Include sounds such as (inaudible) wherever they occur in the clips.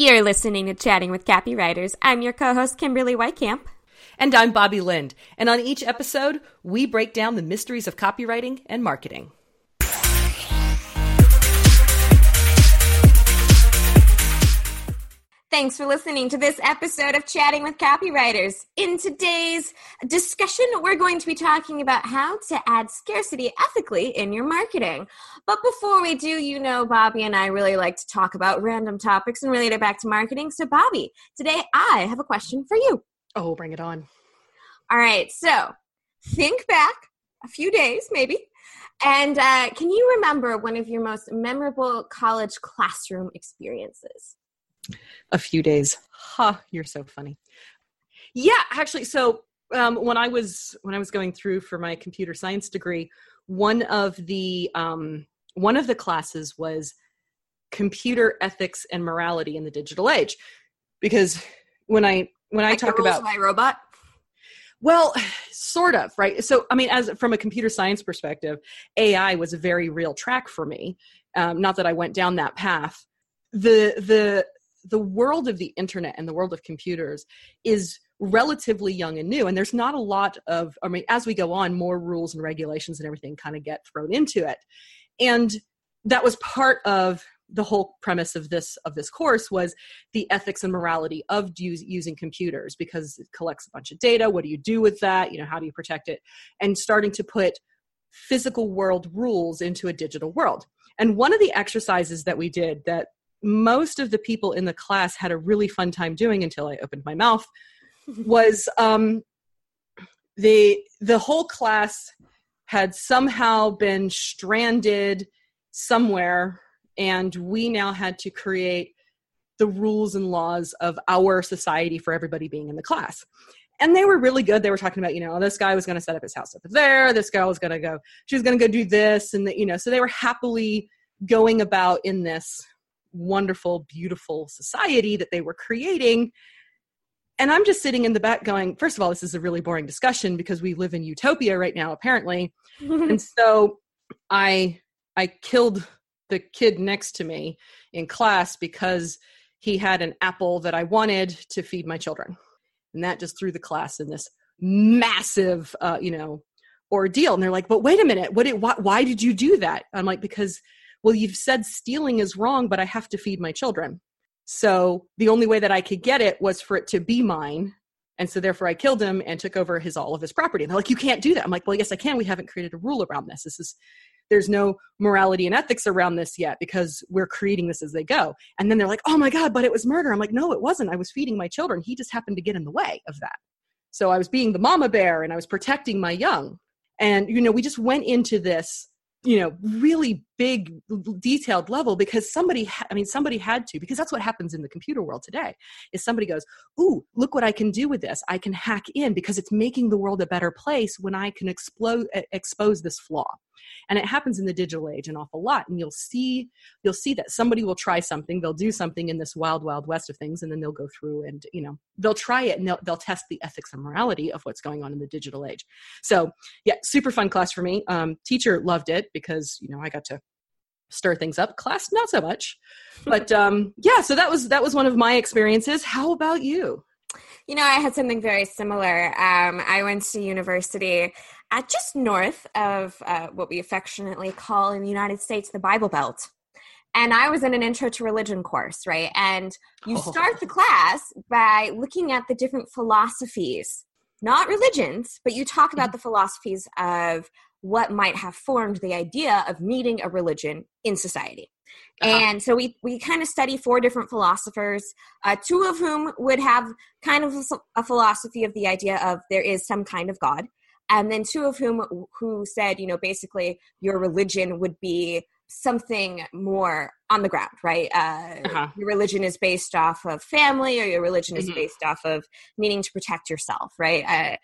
You're listening to Chatting with Copywriters. I'm your co host, Kimberly Whitecamp. And I'm Bobby Lind. And on each episode, we break down the mysteries of copywriting and marketing. Thanks for listening to this episode of Chatting with Copywriters. In today's discussion, we're going to be talking about how to add scarcity ethically in your marketing. But before we do, you know, Bobby and I really like to talk about random topics and relate it back to marketing. So, Bobby, today I have a question for you. Oh, bring it on. All right. So, think back a few days, maybe. And uh, can you remember one of your most memorable college classroom experiences? A few days. Ha, huh, you're so funny. Yeah, actually, so um, when I was when I was going through for my computer science degree, one of the um, one of the classes was computer ethics and morality in the digital age, because when I when like I talk about my robot. Well, sort of, right? So, I mean, as from a computer science perspective, AI was a very real track for me. Um, not that I went down that path. The the the world of the internet and the world of computers is relatively young and new and there's not a lot of i mean as we go on more rules and regulations and everything kind of get thrown into it. And that was part of the whole premise of this of this course was the ethics and morality of use, using computers because it collects a bunch of data. What do you do with that? You know how do you protect it? And starting to put physical world rules into a digital world. And one of the exercises that we did that most of the people in the class had a really fun time doing until I opened my mouth was (laughs) um, the the whole class had somehow been stranded somewhere and we now had to create the rules and laws of our society for everybody being in the class. And they were really good. They were talking about you know this guy was going to set up his house up there. This guy was going to go she was going to go do this and the, you know so they were happily going about in this wonderful, beautiful society that they were creating. And I'm just sitting in the back going, first of all, this is a really boring discussion because we live in utopia right now, apparently. (laughs) and so I I killed the kid next to me in class because he had an apple that I wanted to feed my children. And that just threw the class in this massive, uh, you know, ordeal. And they're like, but wait a minute, what did, why, why did you do that? I'm like, because well, you've said stealing is wrong, but I have to feed my children. So the only way that I could get it was for it to be mine. And so therefore I killed him and took over his all of his property. And they're like, you can't do that. I'm like, well, yes, I can. We haven't created a rule around this. This is there's no morality and ethics around this yet because we're creating this as they go. And then they're like, oh my God, but it was murder. I'm like, no, it wasn't. I was feeding my children. He just happened to get in the way of that. So I was being the mama bear and I was protecting my young. And, you know, we just went into this you know really big detailed level because somebody ha- i mean somebody had to because that's what happens in the computer world today is somebody goes ooh look what i can do with this. I can hack in because it's making the world a better place when i can explode expose this flaw and it happens in the digital age an awful lot and you'll see you'll see that somebody will try something they'll do something in this wild wild west of things and then they'll go through and you know they'll try it and they'll, they'll test the ethics and morality of what's going on in the digital age. So yeah super fun class for me. Um, teacher loved it because you know i got to stir things up. Class not so much. But um yeah so that was that was one of my experiences. How about you you know, I had something very similar. Um, I went to university at just north of uh, what we affectionately call in the United States the Bible Belt. And I was in an intro to religion course, right? And you oh. start the class by looking at the different philosophies, not religions, but you talk about mm-hmm. the philosophies of what might have formed the idea of needing a religion in society. Uh-huh. And so we, we kind of study four different philosophers, uh, two of whom would have kind of a philosophy of the idea of there is some kind of God, and then two of whom who said, you know, basically your religion would be something more on the ground, right? Uh, uh-huh. Your religion is based off of family, or your religion is mm-hmm. based off of needing to protect yourself, right? Uh,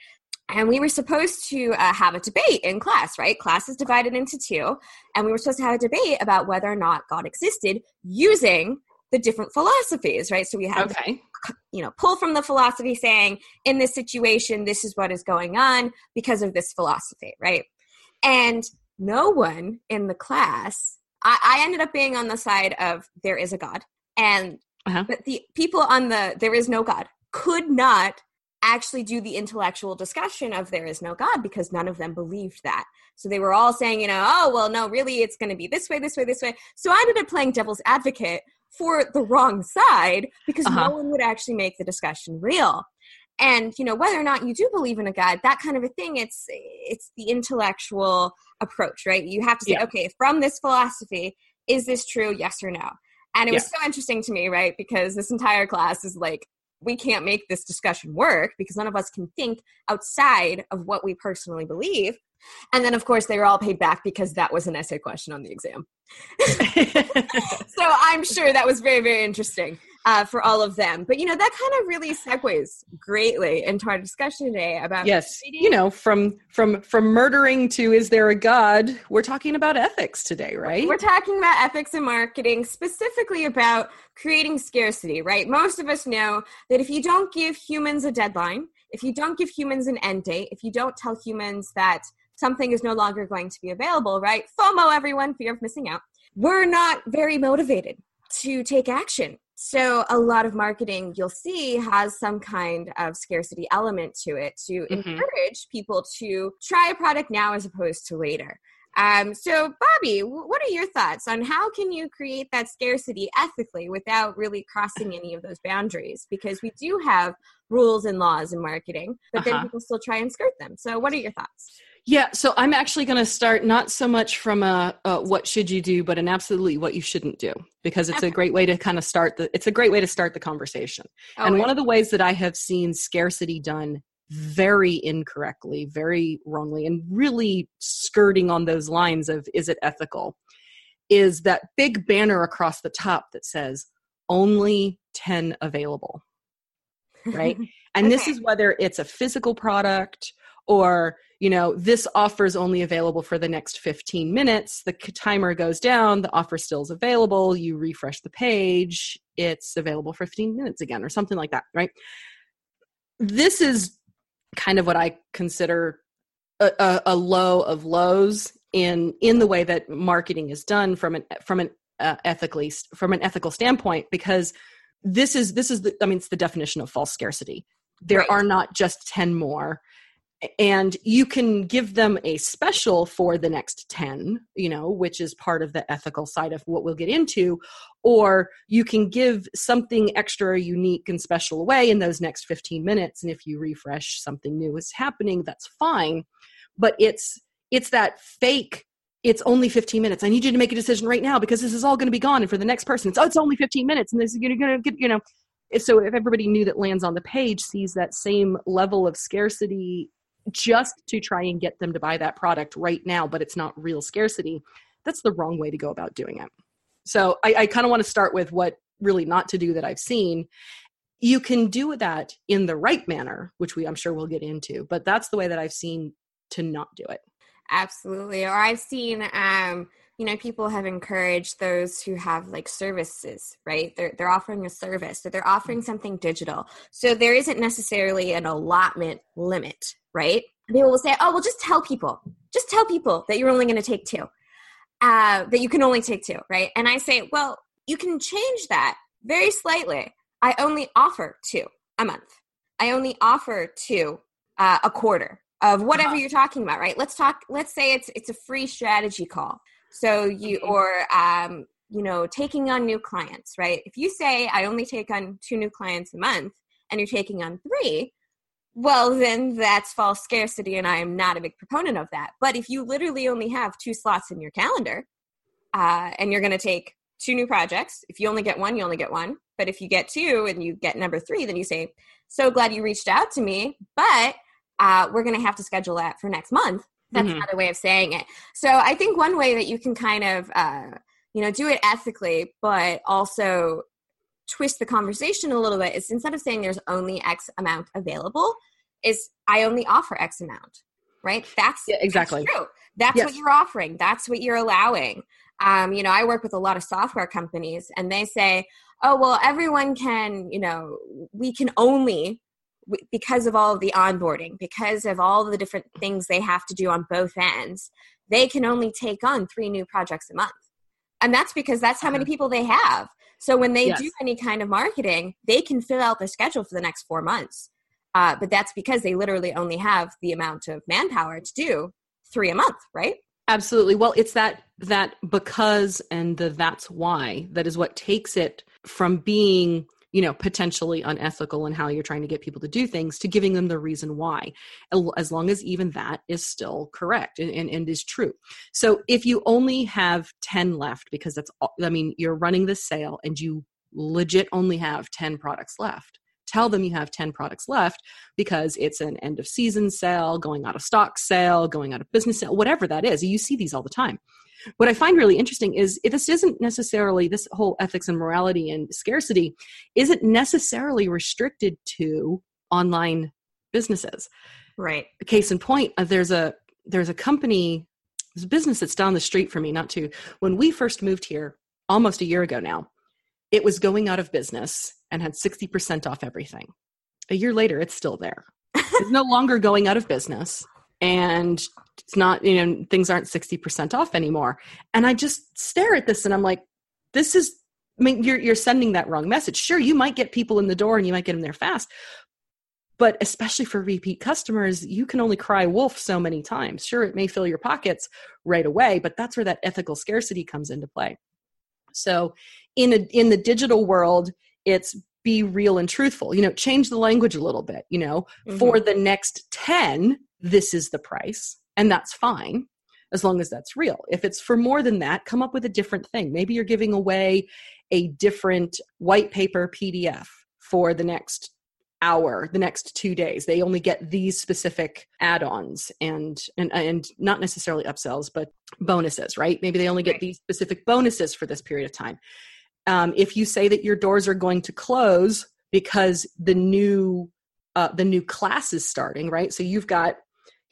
and we were supposed to uh, have a debate in class right class is divided into two and we were supposed to have a debate about whether or not god existed using the different philosophies right so we have okay. you know pull from the philosophy saying in this situation this is what is going on because of this philosophy right and no one in the class I, I ended up being on the side of there is a god and uh-huh. but the people on the there is no God could not actually do the intellectual discussion of there is no God because none of them believed that. So they were all saying, you know, oh, well, no, really, it's going to be this way, this way, this way. So I ended up playing devil's advocate for the wrong side because uh-huh. no one would actually make the discussion real. And you know whether or not you do believe in a God, that kind of a thing. It's it's the intellectual approach, right? You have to say, yeah. okay, from this philosophy, is this true? Yes or no? And it yeah. was so interesting to me, right? Because this entire class is like we can't make this discussion work because none of us can think outside of what we personally believe. And then, of course, they were all paid back because that was an essay question on the exam. (laughs) (laughs) so I'm sure that was very, very interesting uh, for all of them. But you know, that kind of really segues greatly into our discussion today about yes, you know, from from from murdering to is there a god? We're talking about ethics today, right? We're talking about ethics and marketing, specifically about creating scarcity. Right? Most of us know that if you don't give humans a deadline, if you don't give humans an end date, if you don't tell humans that something is no longer going to be available, right? FOMO, everyone, fear of missing out. We're not very motivated to take action so a lot of marketing you'll see has some kind of scarcity element to it to mm-hmm. encourage people to try a product now as opposed to later. Um, so Bobby, what are your thoughts on how can you create that scarcity ethically without really crossing any of those boundaries? Because we do have rules and laws in marketing, but uh-huh. then people still try and skirt them. So what are your thoughts? Yeah, so I'm actually going to start not so much from a, a, what should you do, but an absolutely what you shouldn't do, because it's okay. a great way to kind of start the. It's a great way to start the conversation. Oh, and yeah. one of the ways that I have seen scarcity done very incorrectly, very wrongly, and really skirting on those lines of is it ethical, is that big banner across the top that says only ten available, right? (laughs) and okay. this is whether it's a physical product or you know this offer is only available for the next 15 minutes. The timer goes down. The offer still is available. You refresh the page. It's available for 15 minutes again or something like that right? This is kind of what i consider a, a, a low of lows in in the way that marketing is done from an from an uh, ethically from an ethical standpoint because this is this is the i mean it's the definition of false scarcity. There right. are not just 10 more and you can give them a special for the next 10 you know which is part of the ethical side of what we'll get into or you can give something extra unique and special away in those next 15 minutes and if you refresh something new is happening that's fine. But it's it's that fake it's only 15 minutes. I need you to make a decision right now because this is all going to be gone and for the next person it's oh it's only 15 minutes and this you're going to get you know. So if everybody new that lands on the page sees that same level of scarcity just to try and get them to buy that product right now, but it's not real scarcity, that's the wrong way to go about doing it. So I, I kind of want to start with what really not to do that I've seen. You can do that in the right manner, which we I'm sure we'll get into, but that's the way that I've seen to not do it. Absolutely. Or I've seen um you know people have encouraged those who have like services right they're, they're offering a service so they're offering something digital so there isn't necessarily an allotment limit right? People will say, oh, well, just tell people, just tell people that you're only going to take two, uh, that you can only take two, right? And I say, well, you can change that very slightly. I only offer two a month. I only offer two uh, a quarter of whatever uh-huh. you're talking about, right? Let's talk. Let's say it's it's a free strategy call. So you mm-hmm. or um, you know taking on new clients, right? If you say I only take on two new clients a month, and you're taking on three, well, then that's false scarcity, and I am not a big proponent of that. But if you literally only have two slots in your calendar, uh, and you're going to take two new projects, if you only get one, you only get one. But if you get two and you get number three, then you say, "So glad you reached out to me, but uh, we're going to have to schedule that for next month." That's mm-hmm. another way of saying it. So I think one way that you can kind of, uh, you know, do it ethically, but also twist the conversation a little bit is instead of saying there's only X amount available, is I only offer X amount, right? That's yeah, exactly that's true. That's yes. what you're offering. That's what you're allowing. Um, you know, I work with a lot of software companies, and they say, "Oh, well, everyone can. You know, we can only." Because of all of the onboarding because of all the different things they have to do on both ends they can only take on three new projects a month and that's because that's how many uh-huh. people they have So when they yes. do any kind of marketing, they can fill out their schedule for the next four months. Uh, but that's because they literally only have the amount of manpower to do three a month, right? Absolutely. Well, it's that that because and the that's why that is what takes it from being you know potentially unethical in how you're trying to get people to do things to giving them the reason why as long as even that is still correct and, and, and, is true. So if you only have 10 left because that's all, i mean you're running the sale and you legit only have 10 products left tell them you have 10 products left because it's an end of season sale going out of stock sale going out of business sale whatever that is you see these all the time what I find really interesting is if this isn't necessarily this whole ethics and morality and scarcity isn't necessarily restricted to online businesses. Right. Case in point, uh, there's a there's a company, there's a business that's down the street from me. Not too. When we first moved here, almost a year ago now, it was going out of business and had sixty percent off everything. A year later, it's still there. it's no longer going out of business and it's not you know things aren't 60% off anymore. And i just stare at this and i'm like this is i mean you're you're sending that wrong message. Sure you might get people in the door and you might get them there fast but especially for repeat customers you can only cry wolf so many times. Sure it may fill your pockets right away but that's where that ethical scarcity comes into play. So in a in the digital world it's be real and truthful you know change the language a little bit you know mm-hmm. for the next 10 this is the price and that's fine as long as that's real. If it's for more than that, come up with a different thing. Maybe you're giving away a different white paper PDF for the next hour, the next 2 days. They only get these specific add-ons and and and not necessarily upsells, but bonuses, right? Maybe they only get these specific bonuses for this period of time. Um, if you say that your doors are going to close because the new uh, the new class is starting, right? So you've got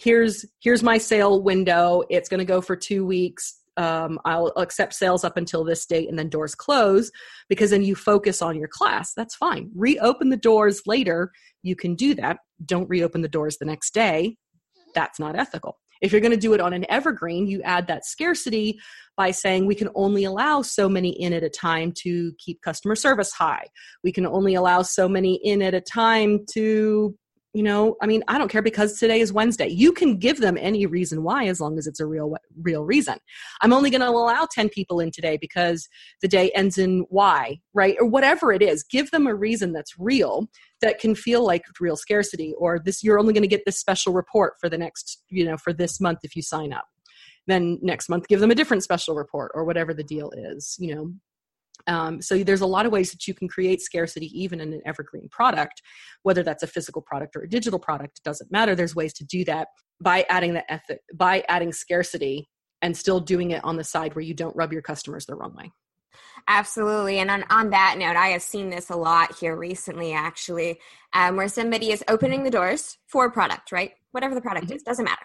here's here's my sale window it's going to go for two weeks um, I'll accept sales up until this date and then doors close because then you focus on your class. That's fine. Reopen the doors later. You can do that. Don't reopen the doors the next day. That's not ethical. If you're going to do it on an evergreen, you add that scarcity by saying we can only allow so many in at a time to keep customer service high. We can only allow so many in at a time to you know i mean i don't care because today is wednesday. You can give them any reason why as long as it's a real real reason. I'm only going to allow 10 people in today because the day ends in y right? Or whatever it is. Give them a reason that's real that can feel like real scarcity or this you're only going to get this special report for the next you know for this month if you sign up. Then next month give them a different special report or whatever the deal is you know um, so there's a lot of ways that you can create scarcity even in an evergreen product, whether that's a physical product or a digital product, it doesn't matter. There's ways to do that by adding the ethic, by adding scarcity and still doing it on the side where you don't rub your customers the wrong way. Absolutely. And on, on that note, I have seen this a lot here recently, actually, um, where somebody is opening the doors for a product, right? Whatever the product mm-hmm. is, doesn't matter.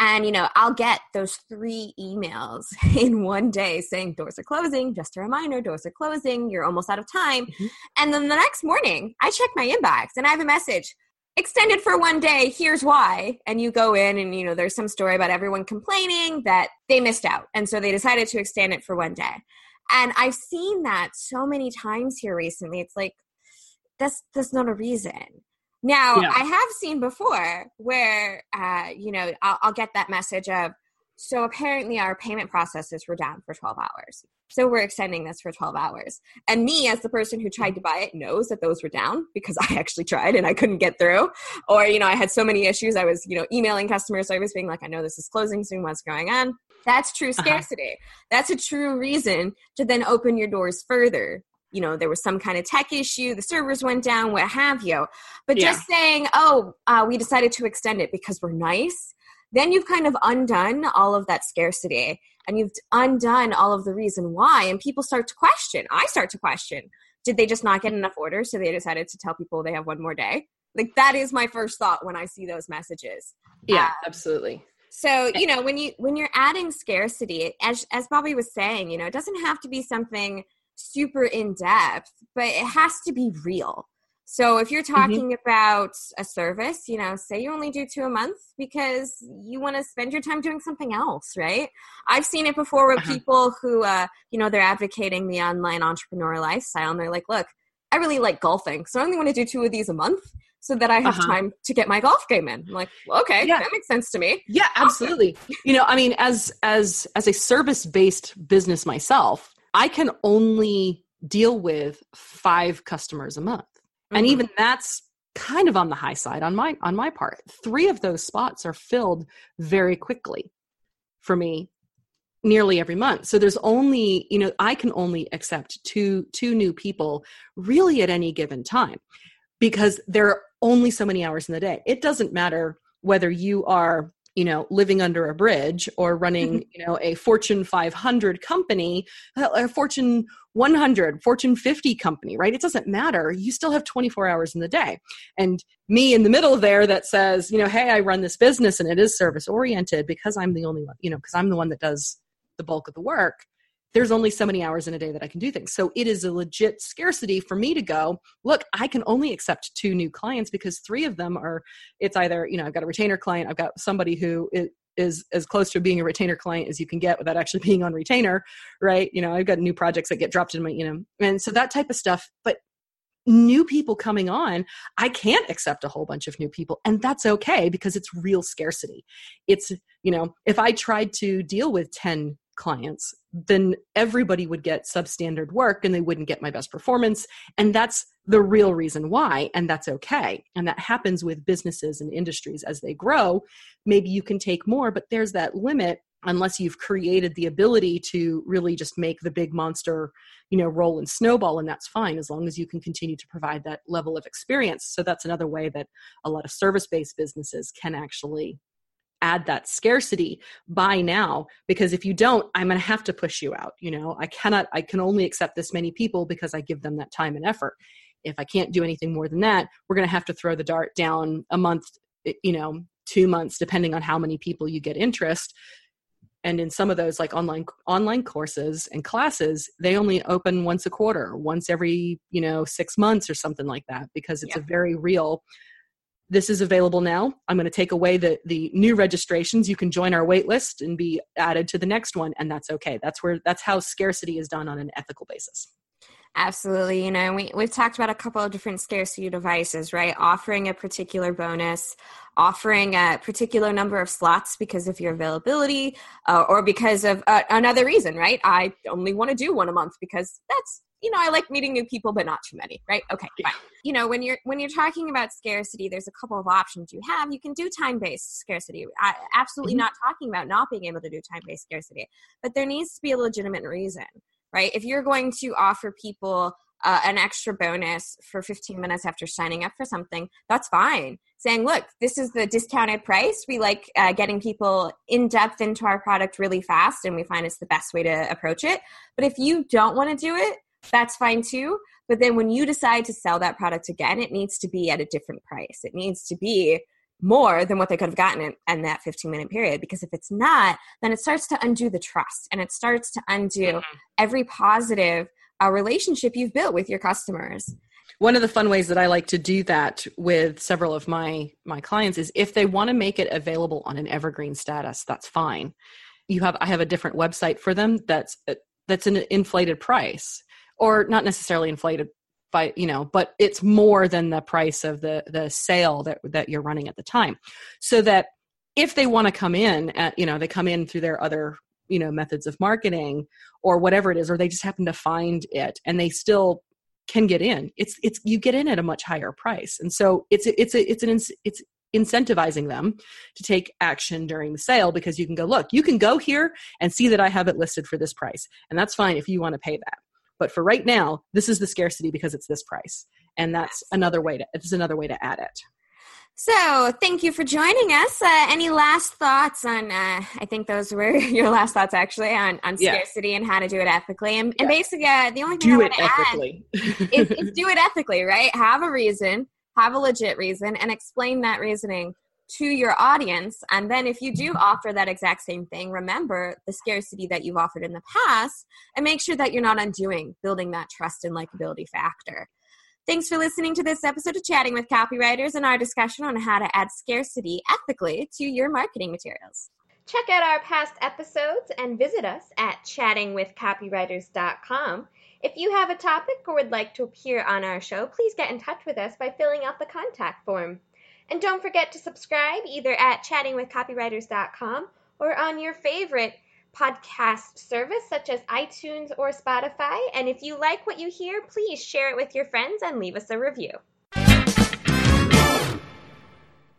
And, you know, I'll get those three emails (laughs) in one day saying doors are closing, just a reminder, doors are closing, you're almost out of time. Mm-hmm. And then the next morning, I check my inbox and I have a message extended for one day. Here's why. And you go in and you know there's some story about everyone complaining that they missed out. And so they decided to extend it for one day. And i've seen that so many times here recently. It's like that's that's not a reason now, yeah. I have seen before where, uh, you know, I'll, I'll get that message of, so apparently our payment processes were down for 12 hours. So we're extending this for 12 hours. And me, as the person who tried to buy it, knows that those were down because (laughs) I actually tried and I couldn't get through. Or, you know, I had so many issues. I was, you know, emailing customer service being like, I know this is closing soon. What's going on? That's true uh-huh. scarcity. Uh-huh. That's a true reason to then open your doors further you know there was some kind of tech issue the servers went down what have you. But yeah. just saying oh uh, we decided to extend it because we're nice then you've kind of undone all of that scarcity and you've undone all of the reason why and people start to question. I start to question did they just not get enough orders so they decided to tell people they have one more day? Like that is my first thought when i see those messages. Yeah uh, absolutely. so you know when you when you're adding scarcity as as bobby was saying you know it doesn't have to be something super in depth, but it has to be real. So if you're mm-hmm. talking mm-hmm. about a service, you know, say you only do two a month because you want to spend your time doing something else, right? I've seen it before with uh-huh. people who, uh, you know, they're advocating the online entrepreneur lifestyle and they're like, look, I really like golfing, so I only want to do two of these a month so that I have uh-huh. time to get my golf game in. I'm like, well, okay, yeah. that makes sense to me. Yeah, absolutely. you know, I mean, as as as a service based business myself, I can only deal with five customers a month. Mm-hmm. And even that's kind of on the high side on my on my part. Three of those spots are filled very quickly for me nearly every month. So there's only, you know, I can only accept two two new people really at any given time because there are only so many hours in the day. It doesn't matter whether you are you know living under a bridge or running mm-hmm. you know a fortune 500 company uh, a fortune 100 fortune 50 company right? It doesn't matter. You still have 24 hours in the day. And me in the middle there that says you know hey i run this business and it is service oriented because i'm the only one you know because i'm the one that does the bulk of the work there's only so many hours in a day that I can do things. So it is a legit scarcity for me to go, look, I can only accept two new clients because three of them are, it's either, you know, I've got a retainer client, I've got somebody who is, as close to being a retainer client as you can get without actually (laughs) being on retainer, right? You know, I've got new projects that get dropped in my, you know, and so that type of stuff. But new people coming on, I can't accept a whole bunch of new people. And that's okay because it's real scarcity. It's, you know, if I tried to deal with 10 clients, then everybody would get substandard work and they wouldn't get my best performance. And that's the real reason why. And that's okay. And that happens with businesses and industries as they grow. Maybe you can take more, but there's that limit unless you've created the ability to really just make the big monster you know roll and snowball and that's fine as long as you can continue to provide that level of experience so that's another way that a lot of service based businesses can actually add that scarcity by now because if you don't i'm going to have to push you out you know? I cannot i can only accept this many people because i give them that time and effort. If i can't do anything more than that we're going to have to throw the dart down a month you know two months depending on how many people you get interest. And in some of those like online online courses and classes they only open once a quarter once every you know six months or something like that because it's yeah. a very real this is available now. I'm going to take away the the new registrations. You can join our wait list and be added to the next one, and that's okay. That's where that's how scarcity is done on an ethical basis. Absolutely. You know, we, we've talked about a couple of different scarcity devices, right? Offering a particular bonus, offering a particular number of slots because of your availability uh, or because of uh, another reason, right? I only want to do one a month because that's you know, I like meeting new people, but not too many, right? Okay, fine. You know, when you're when you're talking about scarcity, there's a couple of options you have. You can do time-based scarcity. I, absolutely mm-hmm. not talking about not being able to do time-based scarcity, but there needs to be a legitimate reason, right? If you're going to offer people uh, an extra bonus for 15 minutes after signing up for something, that's fine. Saying, look, this is the discounted price. We like uh, getting people in depth into our product really fast, and we find it's the best way to approach it. But if you don't want to do it, that's fine too. But then when you decide to sell that product again, it needs to be at a different price. It needs to be more than what they could have gotten in, in that 15 minute period. Because if it's not, then it starts to undo the trust and it starts to undo mm-hmm. every positive uh, relationship you've built with your customers one of the fun ways that i like to do that with several of my my clients is if they want to make it available on an evergreen status that's fine you have i have a different website for them that's uh, that's an inflated price or not necessarily inflated by you know but it's more than the price of the the sale that that you're running at the time. So that if they want to come in at you know they come in through their other you know methods of marketing or whatever it is or they just happen to find it and they still can get in it's it's you get in at a much higher price. And so it's it's a, it's an it's incentivizing them to take action during the sale because you can go look you can go here and see that i have it listed for this price and that's fine if you want to pay that but for right now, this is the scarcity because it's this price. And that's another way to it's another way to add it. So, thank you for joining us. Uh, any last thoughts on? Uh, I think those were (laughs) your last thoughts, actually, on, on scarcity and how to do it ethically. And, and basically, uh, the only thing do I want to add (laughs) is, is do it ethically, right? Have a reason, have a legit reason, and explain that reasoning to your audience. And then if you do offer that exact same thing, remember the scarcity that you've offered in the past and make sure that you're not undoing building that trust and likability factor. Thanks for listening to this episode of Chatting with Copywriters and our discussion on how to add scarcity ethically to your marketing materials. Check out our past episodes and visit us at chattingwithcopywriters.com. If you have a topic or would like to appear on our show, please get in touch with us by filling out the contact form. And don't forget to subscribe either at chattingwithcopywriters.com or on your favorite podcast service such as iTunes or Spotify. And if you like what you hear, please share it with your friends and leave us a review.